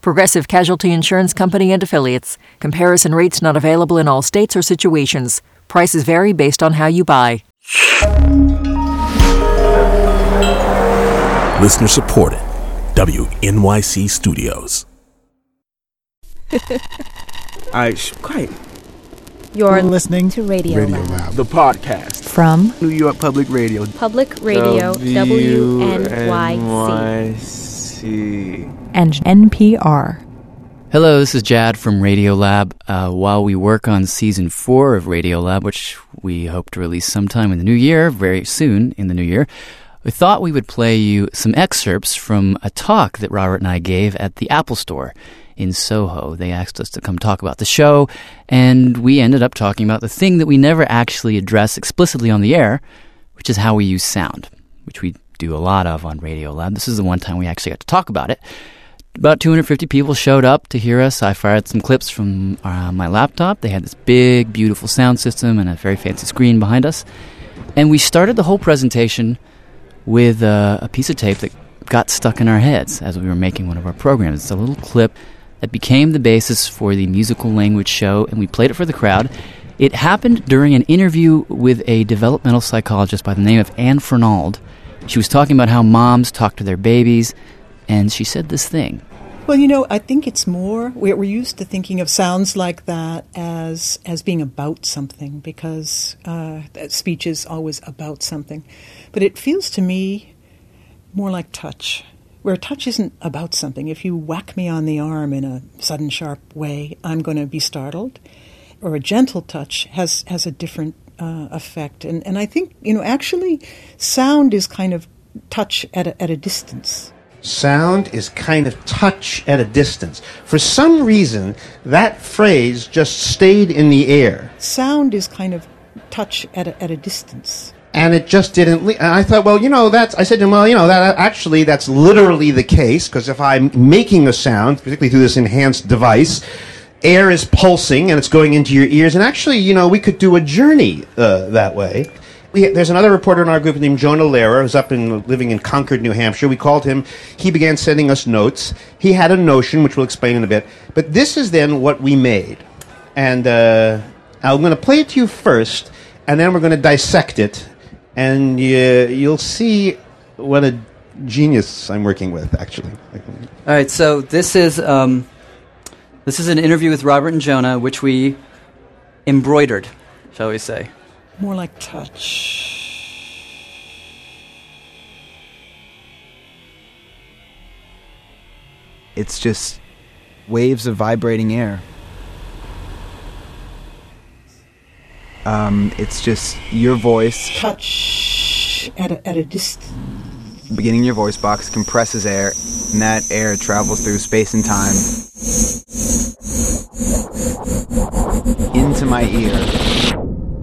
Progressive Casualty Insurance Company and Affiliates. Comparison rates not available in all states or situations. Prices vary based on how you buy. Listener supported. WNYC Studios. All right, sh- quiet. You're listening to Radio, Radio Lab. Lab. The podcast. From New York Public Radio. Public Radio WNYC And NPR. Hello, this is Jad from Radiolab. Uh, while we work on season four of Radiolab, which we hope to release sometime in the new year, very soon in the new year, we thought we would play you some excerpts from a talk that Robert and I gave at the Apple Store in Soho. They asked us to come talk about the show, and we ended up talking about the thing that we never actually address explicitly on the air, which is how we use sound, which we do a lot of on Radio Lab. This is the one time we actually got to talk about it. About 250 people showed up to hear us. I fired some clips from uh, my laptop. They had this big, beautiful sound system and a very fancy screen behind us. And we started the whole presentation with uh, a piece of tape that got stuck in our heads as we were making one of our programs. It's a little clip that became the basis for the musical language show, and we played it for the crowd. It happened during an interview with a developmental psychologist by the name of Anne Fernald. She was talking about how moms talk to their babies, and she said this thing. Well, you know, I think it's more we're, used to thinking of sounds like that as as being about something because uh, speech is always about something, but it feels to me more like touch, where touch isn't about something. If you whack me on the arm in a sudden, sharp way, I'm going to be startled, or a gentle touch has has a different uh, effect. And and I think you know actually, sound is kind of touch at a, at a distance. Sound is kind of touch at a distance. For some reason, that phrase just stayed in the air. Sound is kind of touch at a, at a distance. And it just didn't. Le- and I thought, well, you know, that's. I said to him, well, you know, that actually that's literally the case because if I'm making a sound, particularly through this enhanced device, air is pulsing and it's going into your ears. And actually, you know, we could do a journey uh, that way. We, there's another reporter in our group named Jonah Lehrer, who's up in living in Concord, New Hampshire. We called him. He began sending us notes. He had a notion, which we'll explain in a bit. But this is then what we made, and uh, I'm going to play it to you first, and then we're going to dissect it, and you, you'll see what a genius I'm working with. Actually, All right, so this is um, this is an interview with Robert and Jonah, which we embroidered, shall we say? More like touch. It's just waves of vibrating air. Um, it's just your voice Touch at a, at a distance. beginning your voice box compresses air, and that air travels through space and time into my ear.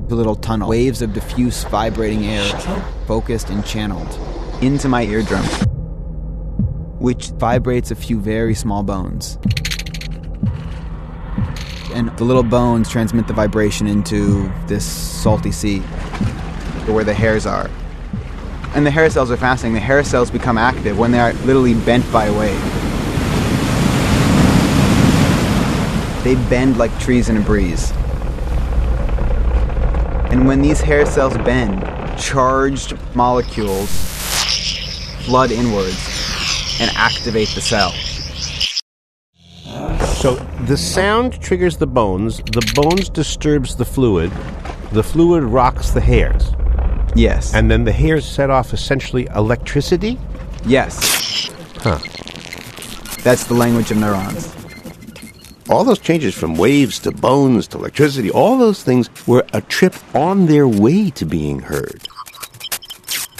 A little tunnel, waves of diffuse vibrating air, focused and channeled into my eardrum, which vibrates a few very small bones. And the little bones transmit the vibration into this salty sea, where the hairs are. And the hair cells are fascinating. The hair cells become active when they are literally bent by a wave. They bend like trees in a breeze. And when these hair cells bend, charged molecules flood inwards and activate the cell. So the sound triggers the bones. The bones disturbs the fluid. The fluid rocks the hairs. Yes. And then the hairs set off essentially electricity? Yes. Huh. That's the language of neurons. All those changes from waves to bones to electricity, all those things were a trip on their way to being heard.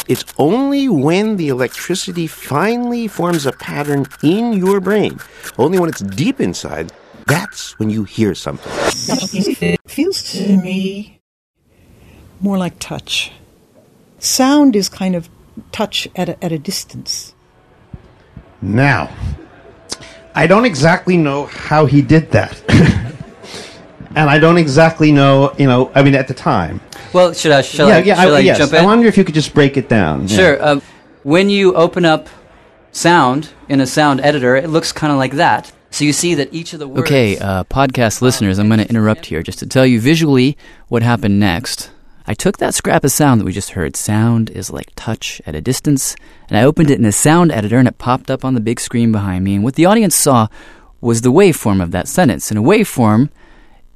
It's only when the electricity finally forms a pattern in your brain, only when it's deep inside, That's when you hear something. It feels to me more like touch. Sound is kind of touch at a, at a distance. Now, I don't exactly know how he did that. and I don't exactly know, you know, I mean, at the time. Well, should I? Shall yeah, I, yeah, shall I, I yes. jump in? I wonder if you could just break it down. Yeah. Sure. Um, when you open up sound in a sound editor, it looks kind of like that. So you see that each of the words. Okay, uh, podcast listeners, I'm going to interrupt here just to tell you visually what happened next. I took that scrap of sound that we just heard, sound is like touch at a distance, and I opened it in a sound editor and it popped up on the big screen behind me. And what the audience saw was the waveform of that sentence. And a waveform,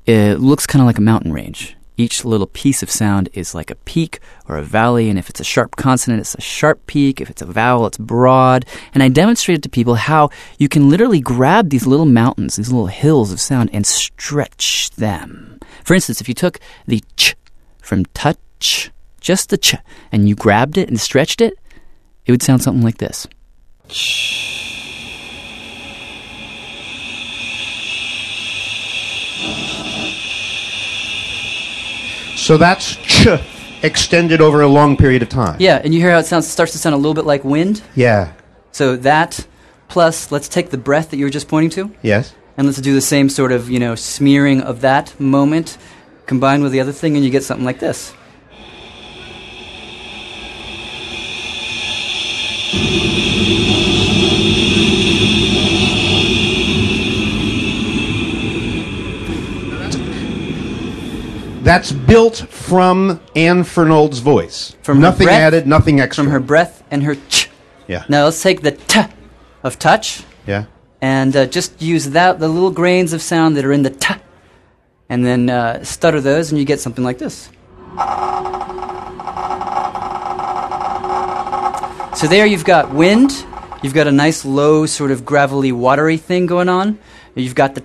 it looks kind of like a mountain range. Each little piece of sound is like a peak or a valley, and if it's a sharp consonant, it's a sharp peak. If it's a vowel, it's broad. And I demonstrated to people how you can literally grab these little mountains, these little hills of sound, and stretch them. For instance, if you took the ch from touch, just the ch, and you grabbed it and stretched it, it would sound something like this. So that's ch extended over a long period of time. Yeah, and you hear how it sounds starts to sound a little bit like wind. Yeah. So that plus, let's take the breath that you were just pointing to, Yes. and let's do the same sort of you know smearing of that moment combined with the other thing, and you get something like this. That's built from Anne Fernald's voice. From nothing breath- added, nothing extra. From her breath and her ch. Yeah. Now let's take the t of touch Yeah. and uh, just use that the little grains of sound that are in the t, and then uh, stutter those, and you get something like this. So there you've got wind. You've got a nice low, sort of gravelly, watery thing going on. You've got the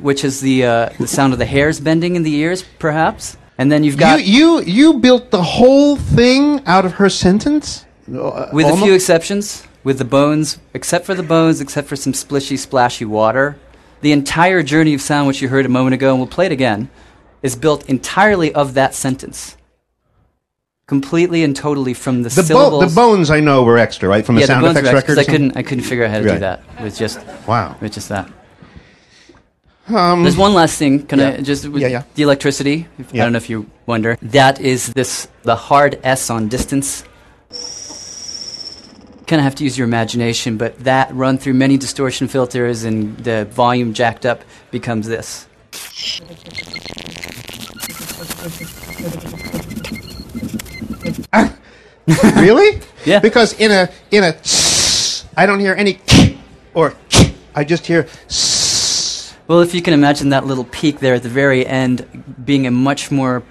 which is the uh, the sound of the hairs bending in the ears, perhaps. And then you've got you you you built the whole thing out of her sentence? Uh, with a few exceptions, with the bones, except for the bones, except for some splishy, splashy water. The entire journey of sound, which you heard a moment ago, and we'll play it again, is built entirely of that sentence. Completely and totally from the, the, bo- the bones I know were extra, right? From the yeah, sound the bones effects record. I couldn't, I couldn't figure out how to do Right. that. With just, Wow. with just that. Um, There's one last thing. Can I just Yeah, yeah. the electricity? Yeah. I don't know if you wonder. That is this the hard S on distance. Kind of have to use your imagination, but that run through many distortion filters and the volume jacked up becomes this. really? Yeah. Because in a in a I don't hear any or I just hear Well, if you can imagine that little peak there at the very end being a much more,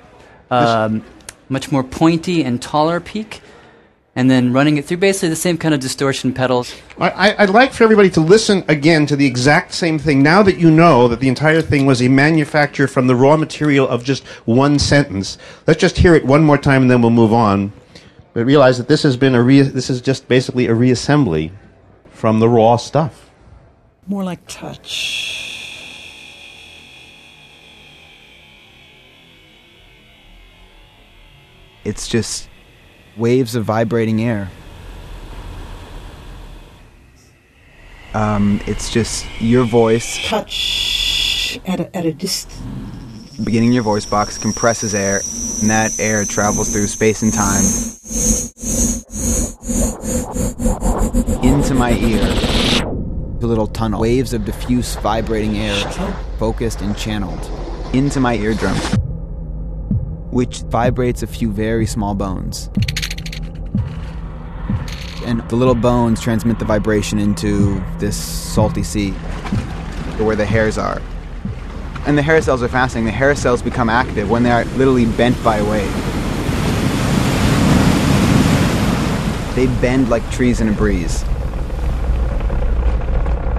um, much more pointy and taller peak, and then running it through basically the same kind of distortion pedals. I, I- I'd like for everybody to listen again to the exact same thing. Now that you know that the entire thing was a manufacture from the raw material of just one sentence, let's just hear it one more time and then we'll move on. But realize that this has been a re- this is just basically a reassembly from the raw stuff. More like touch. It's just waves of vibrating air. Um, it's just your voice Touch at a, at a distance. beginning your voice box compresses air, and that air travels through space and time into my ear. The little tunnel, waves of diffuse vibrating air, focused and channeled into my eardrum, which vibrates a few very small bones. And the little bones transmit the vibration into this salty sea, where the hairs are. And the hair cells are fascinating. The hair cells become active when they are literally bent by wave. They bend like trees in a breeze.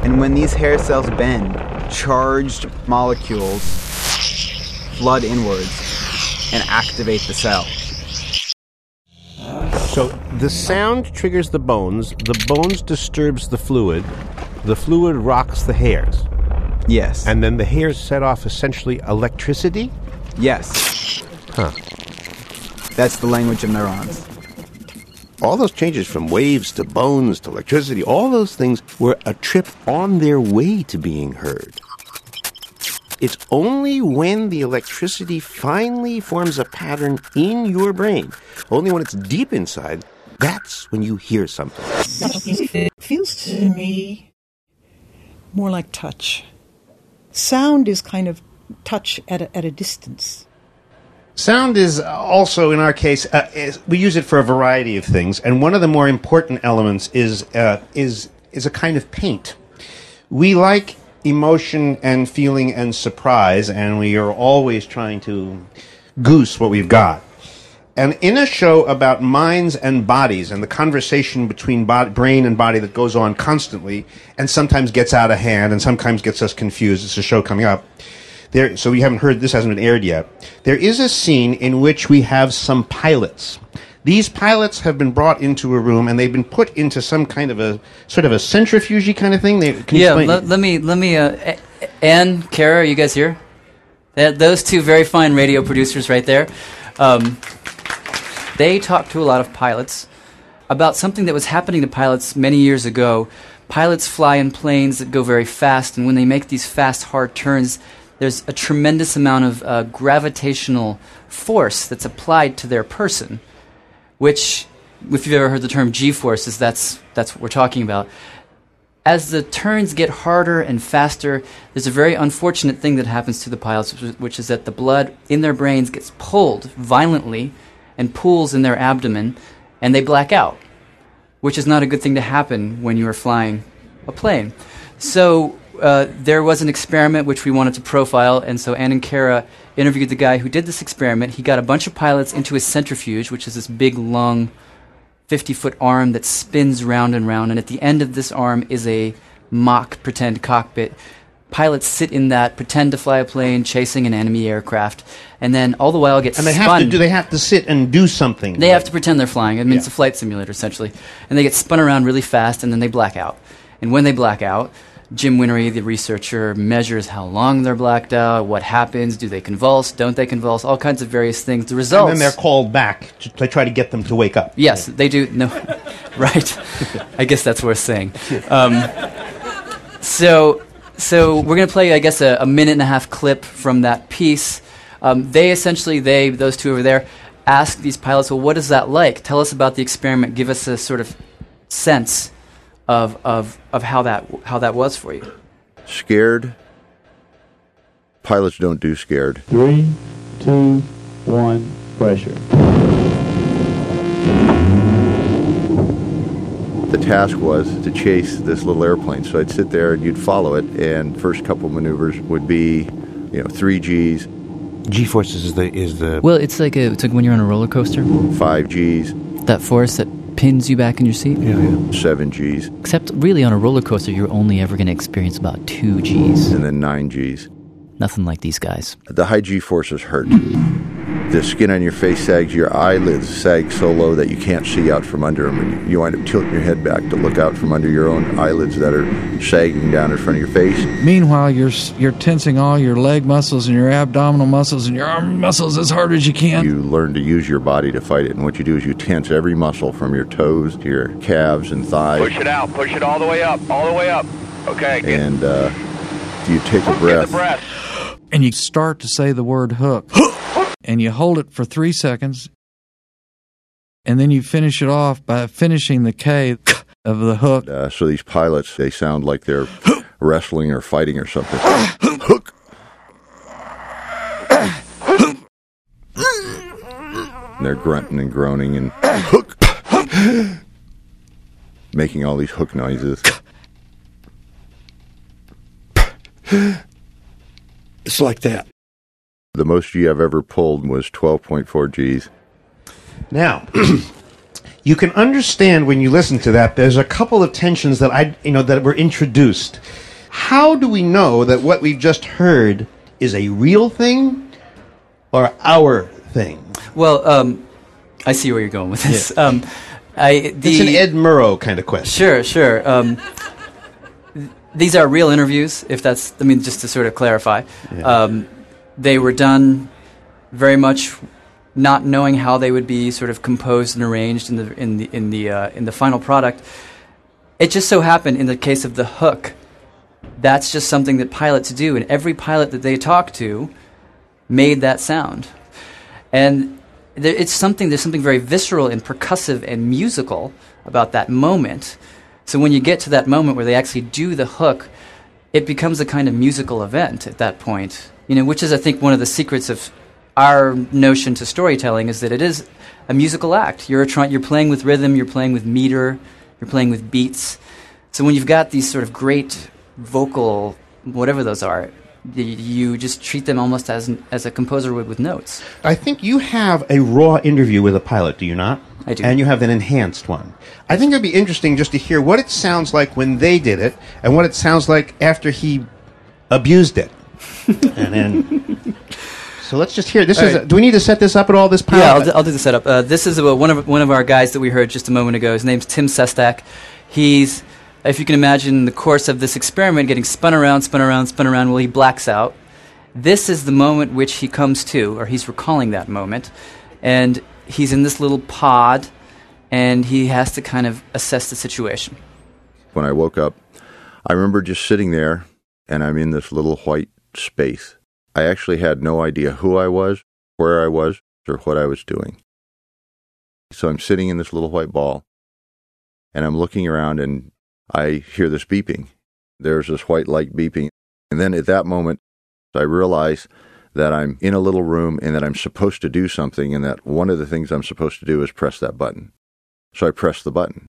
And when these hair cells bend, charged molecules flood inwards and activate the cell. So the sound triggers the bones, the bones disturbs the fluid, the fluid rocks the hairs. Yes. And then the hairs set off essentially electricity? Yes. Huh. That's the language of neurons. All those changes from waves to bones to electricity, all those things were a trip on their way to being heard. It's only when the electricity finally forms a pattern in your brain, only when it's deep inside, that's when you hear something. It feels to me more like touch. Sound is kind of touch at a, at a distance. Sound is also, in our case, uh, is, we use it for a variety of things, and one of the more important elements is uh, is is a kind of paint. We like emotion and feeling and surprise, and we are always trying to goose what we've got. And in a show about minds and bodies and the conversation between brain and body that goes on constantly and sometimes gets out of hand and sometimes gets us confused, it's a show coming up. There, so we haven't heard this hasn't been aired yet. There is a scene in which we have some pilots. These pilots have been brought into a room and they've been put into some kind of a sort of a centrifuge kind of thing. They, can yeah, explain- let, let me let me. Uh, A- A- Ann, Kara, are you guys here? That, those two very fine radio producers right there. Um, they talked to a lot of pilots about something that was happening to pilots many years ago. Pilots fly in planes that go very fast, and when they make these fast, hard turns, there's a tremendous amount of uh, gravitational force that's applied to their person, which, if you've ever heard the term G-forces, that's that's what we're talking about as the turns get harder and faster, there's a very unfortunate thing that happens to the pilots, which is- that the blood in their brains gets pulled violently and pools in their abdomen, and they black out, which is not a good thing to happen when you are flying a plane. So uh, there was an experiment which we wanted to profile, and so Ann and Kara interviewed the guy who did this experiment. He got a bunch of pilots into his centrifuge, which is this big, long 50 foot arm that spins round and round, and at the end of this arm is a mock pretend cockpit. Pilots sit in that, pretend to fly a plane, chasing an enemy aircraft, and then all the while get and they spun. have to do they have to sit and do something. They have to pretend they're flying. I mean, it's a flight simulator essentially, and they get spun around really fast, and then they black out. And when they black out, Jim Whinnery, the researcher, measures how long they're blacked out, what happens, do they convulse, don't they convulse, all kinds of various things. The results. and then they're called back to, to try to get them to wake up. Yes, they do. No, right. I guess that's worth saying. Um, so, so we're going to play, I guess, a, a minute and a half clip from that piece. Um, they essentially, they, those two over there, ask these pilots, "Well, what is that like? Tell us about the experiment. Give us a sort of sense of of of how that how that was for you." Scared? Pilots don't do scared. Three, two, one, pressure. The task was to chase this little airplane. So I'd sit there and you'd follow it, and first couple maneuvers would be, you know, three Gs. G forces is the is the Well, it's like a, it's like when you're on a roller coaster. Five Gs. That force that pins you back in your seat. Yeah, yeah. Seven Gs. Except, really, on a roller coaster, you're only ever going to experience about two G's. And then nine Gs. Nothing like these guys. The high G forces hurt. The skin on your face sags, your eyelids sag so low that you can't see out from under them, and you wind up tilting your head back to look out from under your own eyelids that are sagging down in front of your face. Meanwhile, you're you're tensing all your leg muscles and your abdominal muscles and your arm muscles as hard as you can. You learn to use your body to fight it, and what you do is you tense every muscle from your toes to your calves and thighs, Push it out. Push it all the way up. All the way up. Okay. Get, and uh, you take a get breath. the breath. and you start to say the word hook. and you hold it for three seconds. And then you finish it off by finishing the K of the hook. Uh, so these pilots, they sound like they're wrestling or fighting or something. Hook. And they're grunting and groaning and hook, making all these hook noises. It's like that. The most G I've ever pulled was 12.4 Gs. Now, you can understand when you listen to that. There's a couple of tensions that I, you know, that were introduced. How do we know that what we've just heard is a real thing or our thing? Well, um, I see where you're going with this. Um, I, the, It's an Ed Murrow kind of question. Sure, sure. Um, these are real interviews. If that's, I mean, just to sort of clarify, Yeah. They were done very much not knowing how they would be sort of composed and arranged in the in the in the uh, in the final product. It just so happened in the case of the hook, that's just something that pilots do, and every pilot that they talked to made that sound, and there, it's something. There's something very visceral and percussive and musical about that moment. So when you get to that moment where they actually do the hook, it becomes a kind of musical event at that point. You know, which is I think one of the secrets of our notion to storytelling is that it is a musical act. You're try- you're playing with rhythm, you're playing with meter, you're playing with beats. So when you've got these sort of great vocal whatever those are, you just treat them almost as an, as a composer would with notes. I think you have a raw interview with a pilot, do you not? I do. And you have an enhanced one. I think it'd be interesting just to hear what it sounds like when they did it and what it sounds like after he abused it. and then. So let's just hear. This All is. right. A, do we need to set this up at all? This pilot. Yeah, I'll, do- I'll do the setup. Uh, this is about one of one of our guys that we heard just a moment ago. His name's Tim Sestak. He's, if you can imagine, the course of this experiment, getting spun around, spun around, spun around. Well, he blacks out. This is the moment which he comes to, or he's recalling that moment, and he's in this little pod, and he has to kind of assess the situation. When I woke up, I remember just sitting there and I'm in this little white space. I actually had no idea who I was, where I was, or what I was doing. So I'm sitting in this little white ball and I'm looking around and I hear this beeping. There's this white light beeping. And then at that moment, I realize that I'm in a little room and that I'm supposed to do something and that one of the things I'm supposed to do is press that button. So I press the button.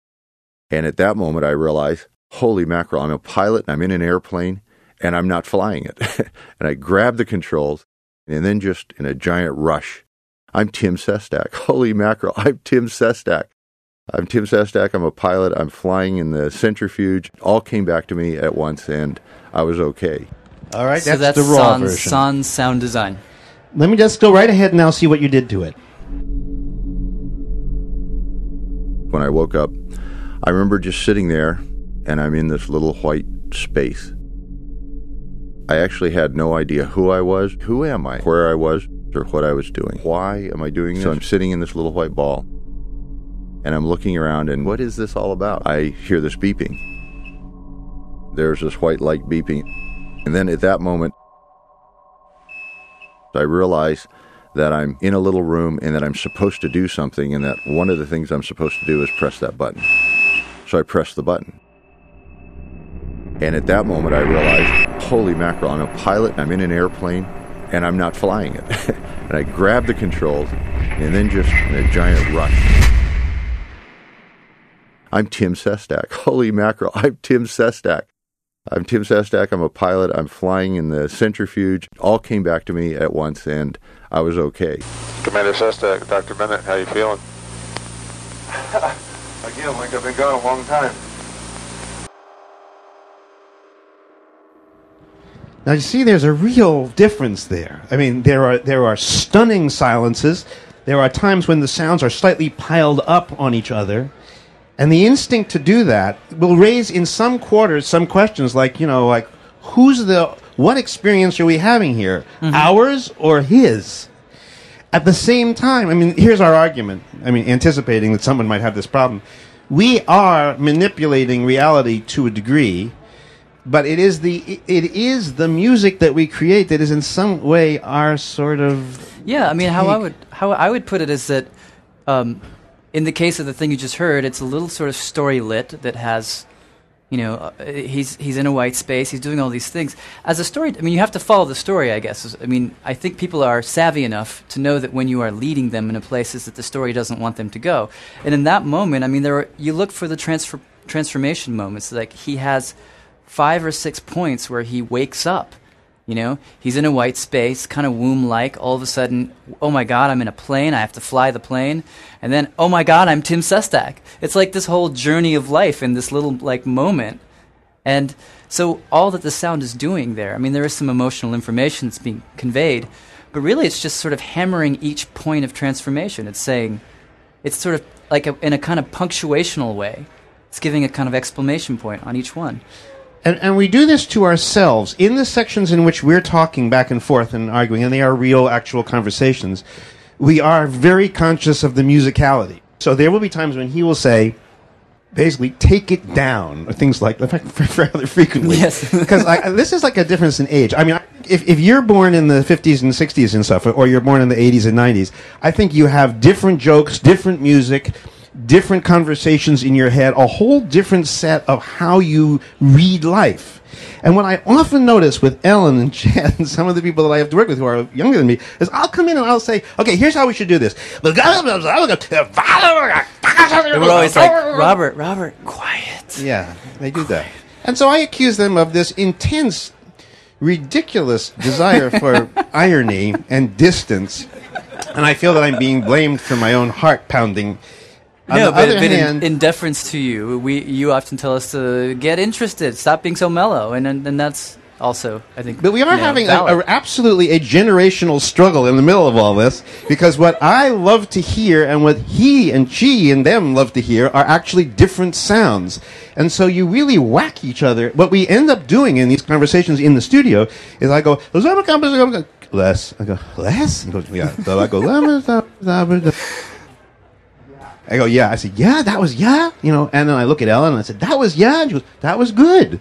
And at that moment, I realize, holy mackerel, I'm a pilot and I'm in an airplane and I'm not flying it. and I grab the controls and then just in a giant rush, I'm Tim Sestak. Holy mackerel, I'm Tim Sestak. I'm Tim Sestak. I'm a pilot. I'm flying in the centrifuge. All came back to me at once and I was okay. All right, so that's that's the raw Sans, version. Sans sound design. Let me just go right ahead and now see what you did to it. When I woke up, I remember just sitting there and I'm in this little white space. I actually had no idea who I was, who am I, where I was, or what I was doing. Why am I doing this? So I'm sitting in this little white ball and I'm looking around and what is this all about? I hear this beeping. There's this white light beeping. And then at that moment, I realize that I'm in a little room and that I'm supposed to do something, and that one of the things I'm supposed to do is press that button. So I press the button. And at that moment, I realized, holy mackerel, I'm a pilot, I'm in an airplane, and I'm not flying it. and I grabbed the controls, and then just in a giant rush, I'm Tim Sestak. Holy mackerel, I'm Tim Sestak. I'm Tim Sestak. I'm a pilot. I'm flying in the centrifuge. All came back to me at once, and I was okay. Commander Sestak, Dr. Bennett, how you feeling? Again, like I've been gone a long time. Now you see, there's a real difference there. I mean, there are there are stunning silences. There are times when the sounds are slightly piled up on each other, and the instinct to do that will raise in some quarters some questions like, you know, like who's the what experience are we having here, mm-hmm. ours or his? At the same time, I mean, here's our argument. I mean, anticipating that someone might have this problem. We are manipulating reality to a degree, but it is the it is the music that we create that is in some way our sort of Yeah, I mean, how I would how I would put it is that, um, in the case of the thing you just heard, it's a little sort of story lit that has, you know, uh, he's he's in a white space, he's doing all these things. As a story, I mean, you have to follow the story, I guess. I mean, I think people are savvy enough to know that when you are leading them into places that the story doesn't want them to go, and in that moment, I mean, there are, you look for the transfer transformation moments. Like he has five or six points where he wakes up. You know, he's in a white space, kind of womb like. All of a sudden, oh my God, I'm in a plane. I have to fly the plane. And then, oh my God, I'm Tim Sestak. It's like this whole journey of life in this little like moment. And so, all that the sound is doing there, I mean, there is some emotional information that's being conveyed, but really it's just sort of hammering each point of transformation. It's saying, it's sort of like a, in a kind of punctuational way. It's giving a kind of exclamation point on each one. And, and we do this to ourselves in the sections in which we're talking back and forth and arguing, and they are real, actual conversations. We are very conscious of the musicality. So there will be times when he will say, basically, take it down, or things like that, rather frequently. Yes. Because this is like a difference in age. I mean, if, if you're born in the 50s and 60s and stuff, or you're born in the 80s and 90s, I think you have different jokes, different music, different conversations in your head, a whole different set of how you read life. And what I often notice with Ellen and Jad and some of the people that I have to work with who are younger than me is I'll come in and I'll say, okay, here's how we should do this. And we're always like, Robert, Robert, quiet. Yeah, they do that. And so I accuse them of this intense, ridiculous desire for irony and distance. And I feel that I'm being blamed for my own heart pounding. No, the but, but hand, in, in deference to you, we you often tell us to get interested, stop being so mellow, and and, and that's also, I think. But we are you know, having a, a, absolutely a generational struggle in the middle of all this because what I love to hear and what he and she and them love to hear are actually different sounds. And so you really whack each other. What we end up doing in these conversations in the studio is I go, less. I go, less? He goes, yeah. So I go, I go, yeah. I said, yeah, that was, yeah. You know, and then I look at Ellen and I said, that was, yeah. And she goes, that was good.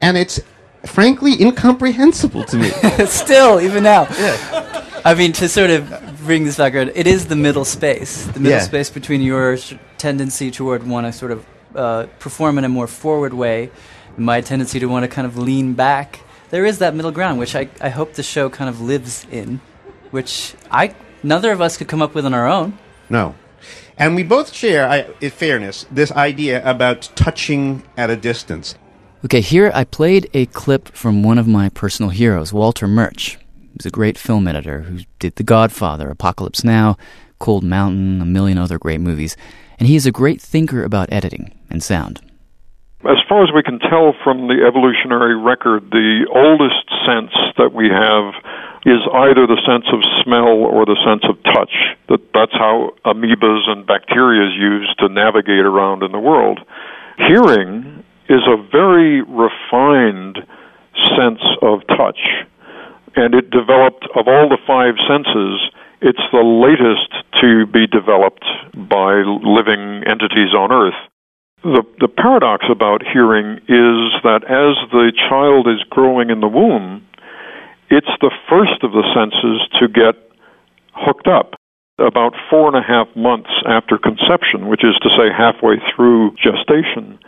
And it's frankly incomprehensible to me. Still, even now. I mean, to sort of bring this back around, it is the middle space. The middle Yeah. space between your sh- tendency toward want to sort of uh, perform in a more forward way, my tendency to want to kind of lean back. There is that middle ground, which I, I hope the show kind of lives in, which I neither of us could come up with on our own. No. And we both share, I, in fairness, this idea about touching at a distance. Okay, here I played a clip from one of my personal heroes, Walter Murch. He's a great film editor who did The Godfather, Apocalypse Now, Cold Mountain, a million other great movies. And he is a great thinker about editing and sound. As far as we can tell from the evolutionary record, the oldest sense that we have is either the sense of smell or the sense of touch. That that's how amoebas and bacteria is used to navigate around in the world. Hearing is a very refined sense of touch, and it developed of all the five senses. It's the latest to be developed by living entities on Earth. The, the paradox about hearing is that as the child is growing in the womb, it's the first of the senses to get hooked up about four and a half months after conception, which is to say halfway through gestation.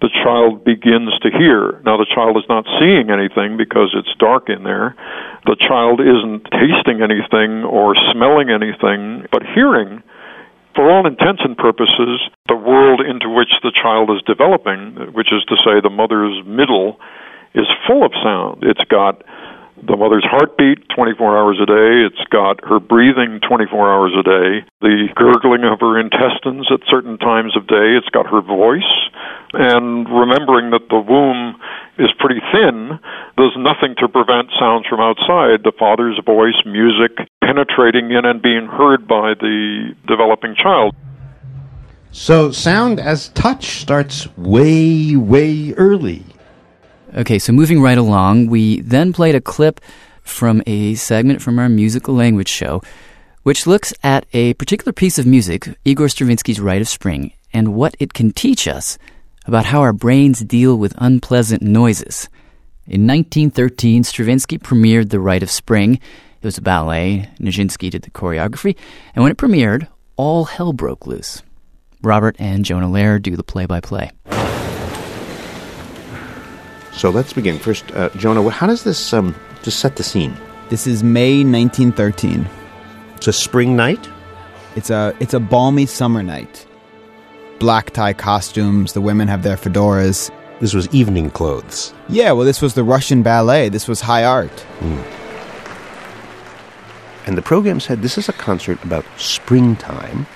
The child begins to hear. Now, the child is not seeing anything because it's dark in there. The child isn't tasting anything or smelling anything, but hearing for all intents and purposes, the world into which the child is developing, which is to say the mother's middle, is full of sound. It's got the mother's heartbeat 24 hours a day. It's got her breathing 24 hours a day, the gurgling of her intestines at certain times of day. It's got her voice. And remembering that the womb is pretty thin, there's nothing to prevent sounds from outside, the father's voice, music, penetrating in and being heard by the developing child. So sound as touch starts way, way early. Okay, so moving right along, we then played a clip from a segment from our musical language show, which looks at a particular piece of music, Igor Stravinsky's Rite of Spring, and what it can teach us about how our brains deal with unpleasant noises. In 1913, Stravinsky premiered The Rite of Spring. It was a ballet. Nijinsky did the choreography. And when it premiered, all hell broke loose. Robert and Jonah Lehrer do the play by play. So let's begin. First, uh, Jonah, how does this um, just set the scene? This is May 1913. It's a spring night? It's a it's a balmy summer night. Black tie costumes, the women have their fedoras. This was evening clothes. Yeah, well this was the Russian ballet. This was high art. And the program said this is a concert about springtime.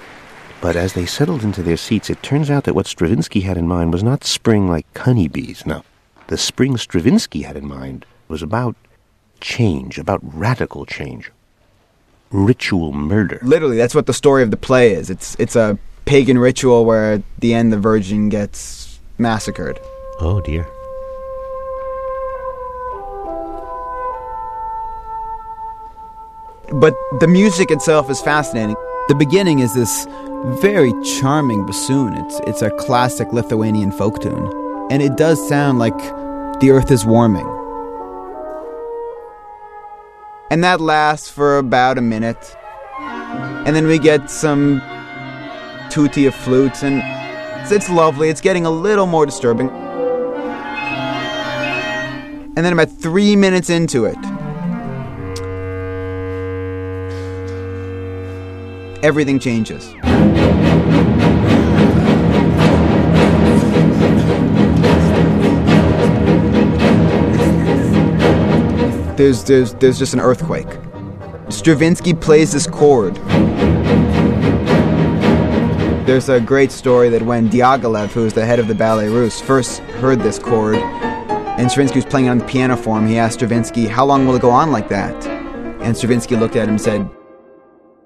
But as they settled into their seats, it turns out that what Stravinsky had in mind was not spring like honeybees. No, the spring Stravinsky had in mind was about change, about radical change, ritual murder. Literally, that's what the story of the play is. It's it's a pagan ritual where at the end the virgin gets massacred. Oh dear. But the music itself is fascinating. The beginning is this very charming bassoon. It's it's a classic Lithuanian folk tune. And it does sound like the earth is warming. And that lasts for about a minute. And then we get some tutti of flutes, and it's, it's lovely. It's getting a little more disturbing. And then about three minutes into it, everything changes. There's, there's, there's just an earthquake. Stravinsky plays this chord. There's a great story that when Diaghilev, who was the head of the Ballet Russe, first heard this chord, and Stravinsky was playing it on the piano for him, he asked Stravinsky, How long will it go on like that? And Stravinsky looked at him and said,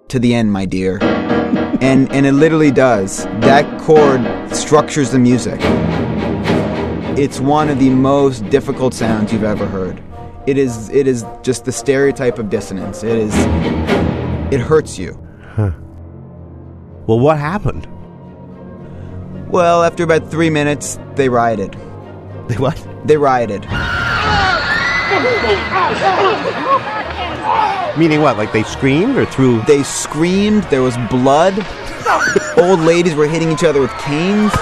To the end, my dear. And, and it literally does. That chord structures the music. It's one of the most difficult sounds you've ever heard. It is, it is just the stereotype of dissonance. It is, it hurts you. Huh. Well, what happened? Well, after about three minutes, they rioted. They what? They rioted. Meaning what? Like they screamed or threw? They screamed. There was blood. Old ladies were hitting each other with canes.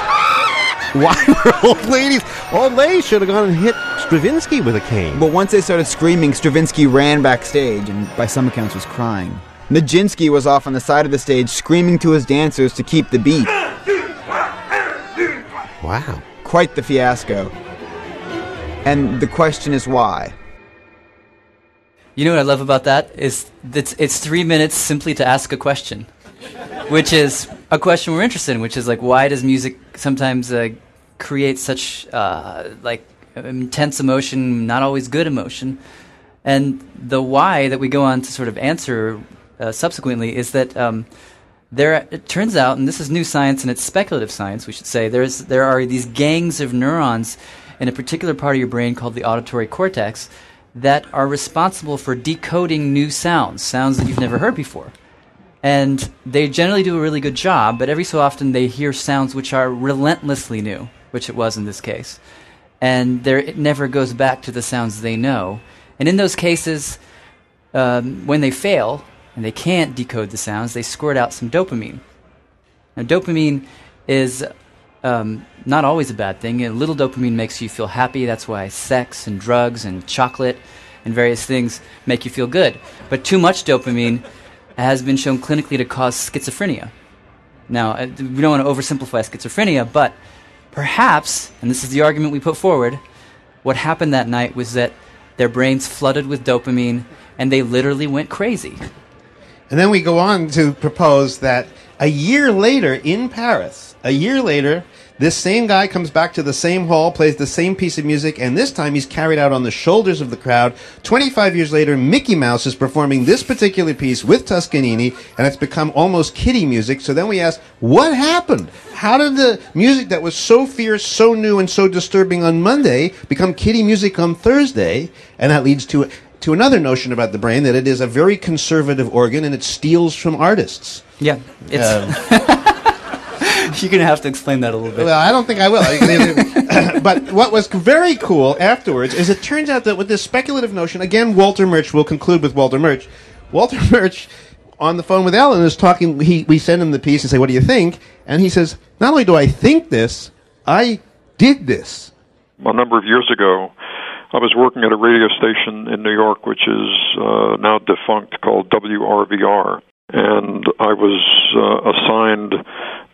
Why were old ladies? Old ladies should have gone and hit Stravinsky with a cane. But once they started screaming, Stravinsky ran backstage and, by some accounts, was crying. Nijinsky was off on the side of the stage screaming to his dancers to keep the beat. Wow. Quite the fiasco. And the question is why? You know what I love about that is it's it's three minutes simply to ask a question, which is a question we're interested in, which is like why does music sometimes uh, create such uh, like intense emotion, not always good emotion, and the why that we go on to sort of answer uh, subsequently is that um, there it turns out, and this is new science and it's speculative science, we should say, there's there are these gangs of neurons in a particular part of your brain called the auditory cortex that are responsible for decoding new sounds, sounds that you've never heard before. And they generally do a really good job, but every so often they hear sounds which are relentlessly new, which it was in this case. And there, it never goes back to the sounds they know. And in those cases, um, when they fail and they can't decode the sounds, they squirt out some dopamine. Now, dopamine is um, not always a bad thing. A little dopamine makes you feel happy. That's why sex and drugs and chocolate and various things make you feel good. But too much dopamine has been shown clinically to cause schizophrenia. Now, uh, we don't want to oversimplify schizophrenia, but perhaps, and this is the argument we put forward, what happened that night was that their brains flooded with dopamine and they literally went crazy. And then we go on to propose that a year later in Paris, a year later, this same guy comes back to the same hall, plays the same piece of music, and this time he's carried out on the shoulders of the crowd. 25 years later, Mickey Mouse is performing this particular piece with Toscanini, and it's become almost kiddie music. So then we ask, what happened? How did the music that was so fierce, so new, and so disturbing on Monday become kiddie music on Thursday? And that leads to to another notion about the brain that it is a very conservative organ and it steals from artists. Yeah, it's. Um, You're gonna have to explain that a little bit. Well, I don't think I will. but what was very cool afterwards is it turns out that with this speculative notion, again, Walter Murch, we'll conclude with Walter Murch. Walter Murch, on the phone with Ellen, is talking. He, we send him the piece and say, "What do you think?" And he says, "Not only do I think this, I did this." A number of years ago, I was working at a radio station in New York, which is uh, now defunct, called WRVR and I was uh, assigned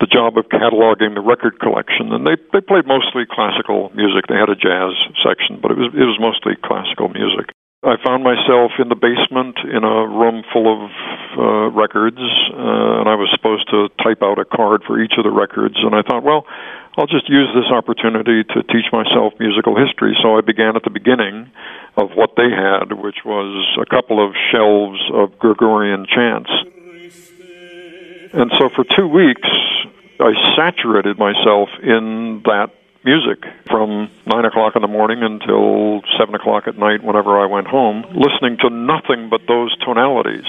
the job of cataloging the record collection. And they they played mostly classical music. They had a jazz section, but it was it was mostly classical music. I found myself in the basement in a room full of uh, records, uh, and I was supposed to type out a card for each of the records. And I thought, well, I'll just use this opportunity to teach myself musical history. So I began at the beginning of what they had, which was a couple of shelves of Gregorian chants. And so for two weeks, I saturated myself in that music from 9 o'clock in the morning until 7 o'clock at night, whenever I went home, listening to nothing but those tonalities.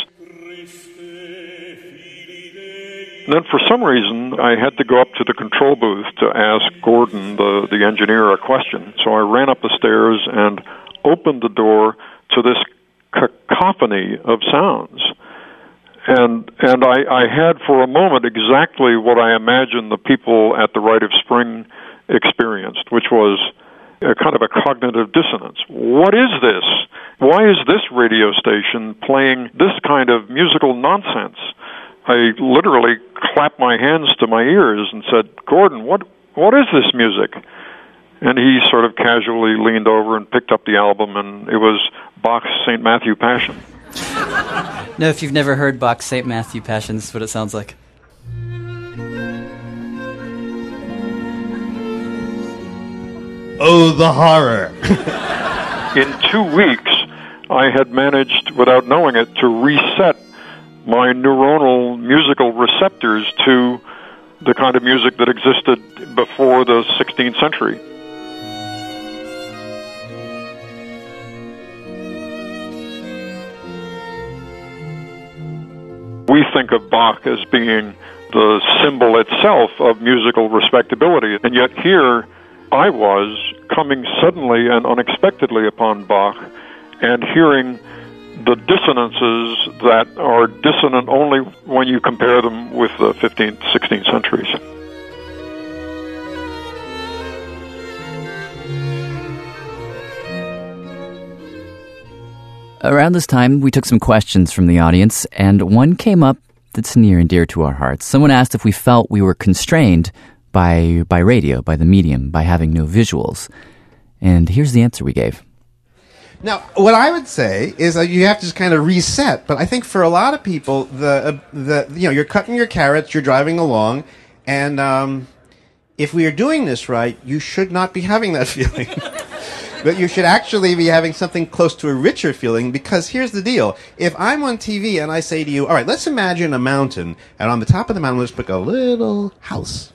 And then for some reason, I had to go up to the control booth to ask Gordon, the, the engineer, a question. So I ran up the stairs and opened the door to this cacophony of sounds. And and I, I had for a moment exactly what I imagined the people at the Rite of Spring experienced, which was a kind of a cognitive dissonance. What is this? Why is this radio station playing this kind of musical nonsense? I literally clapped my hands to my ears and said, "Gordon, what what is this music?" And he sort of casually leaned over and picked up the album, and it was Bach's St. Matthew Passion. No, if you've never heard Bach's St. Matthew Passion, this is what it sounds like. Oh, the horror. In two weeks, I had managed, without knowing it, to reset my neuronal musical receptors to the kind of music that existed before the 16th century. We think of Bach as being the symbol itself of musical respectability, and yet here I was coming suddenly and unexpectedly upon Bach and hearing the dissonances that are dissonant only when you compare them with the 15th, 16th centuries. Around this time, we took some questions from the audience, and one came up that's near and dear to our hearts. Someone asked if we felt we were constrained by, by radio, by the medium, by having no visuals. And here's the answer we gave. Now, what I would say is that you have to just kind of reset. But I think for a lot of people, the uh, the you know you're cutting your carrots, you're driving along, and um, if we are doing this right, you should not be having that feeling. But you should actually be having something close to a richer feeling because here's the deal. If I'm on TV and I say to you, all right, let's imagine a mountain, and on the top of the mountain, let's put a little house.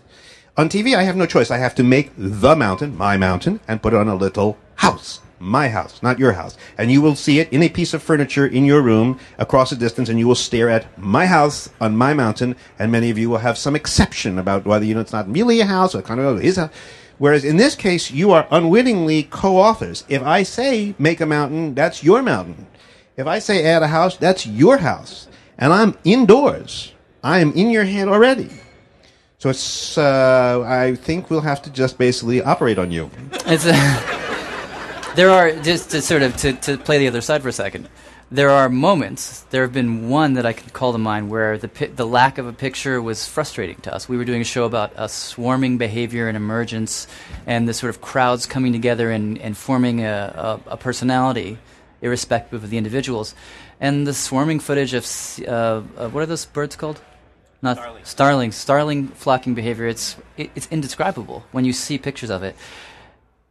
On TV, I have no choice. I have to make the mountain, my mountain, and put on a little house my house, not your house. And you will see it in a piece of furniture in your room across a distance, and you will stare at my house on my mountain, and many of you will have some exception about whether you know it's not really a house or kind of is a. Whereas in this case, you are unwittingly co-authors. If I say make a mountain, that's your mountain. If I say add a house, that's your house, and I'm indoors. I am in your head already. So it's. Uh, I think we'll have to just basically operate on you. A there are just to sort of to, to play the other side for a second. There are moments. There have been one that I can call to mind where the pi- the lack of a picture was frustrating to us. We were doing a show about a swarming behavior and emergence, and the sort of crowds coming together and, and forming a, a, a personality, irrespective of the individuals. And the swarming footage of uh, uh, what are those birds called? Not starling. starling, starling flocking behavior. It's it, it's indescribable when you see pictures of it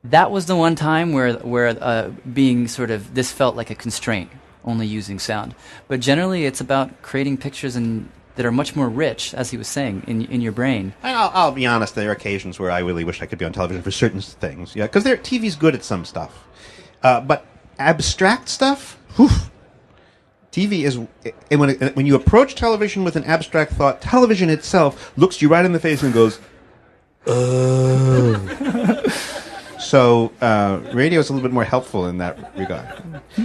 that was the one time where where uh, being sort of this felt like a constraint, only using sound. But generally, it's about creating pictures and that are much more rich, as he was saying, in in your brain. I'll, I'll be honest. There are occasions where I really wish I could be on television for certain things. Yeah, because TV's good at some stuff, uh, but abstract stuff. Whew, TV is, and when it, when you approach television with an abstract thought, television itself looks you right in the face and goes, "Oh." So uh, radio is a little bit more helpful in that regard.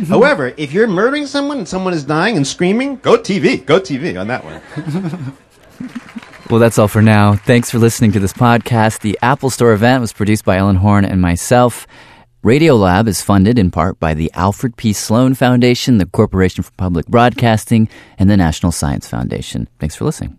However, if you're murdering someone and someone is dying and screaming, go TV. Go TV on that one. Well, that's all for now. Thanks for listening to this podcast. The Apple Store event was produced by Ellen Horne and myself. Radiolab is funded in part by the Alfred P. Sloan Foundation, the Corporation for Public Broadcasting, and the National Science Foundation. Thanks for listening.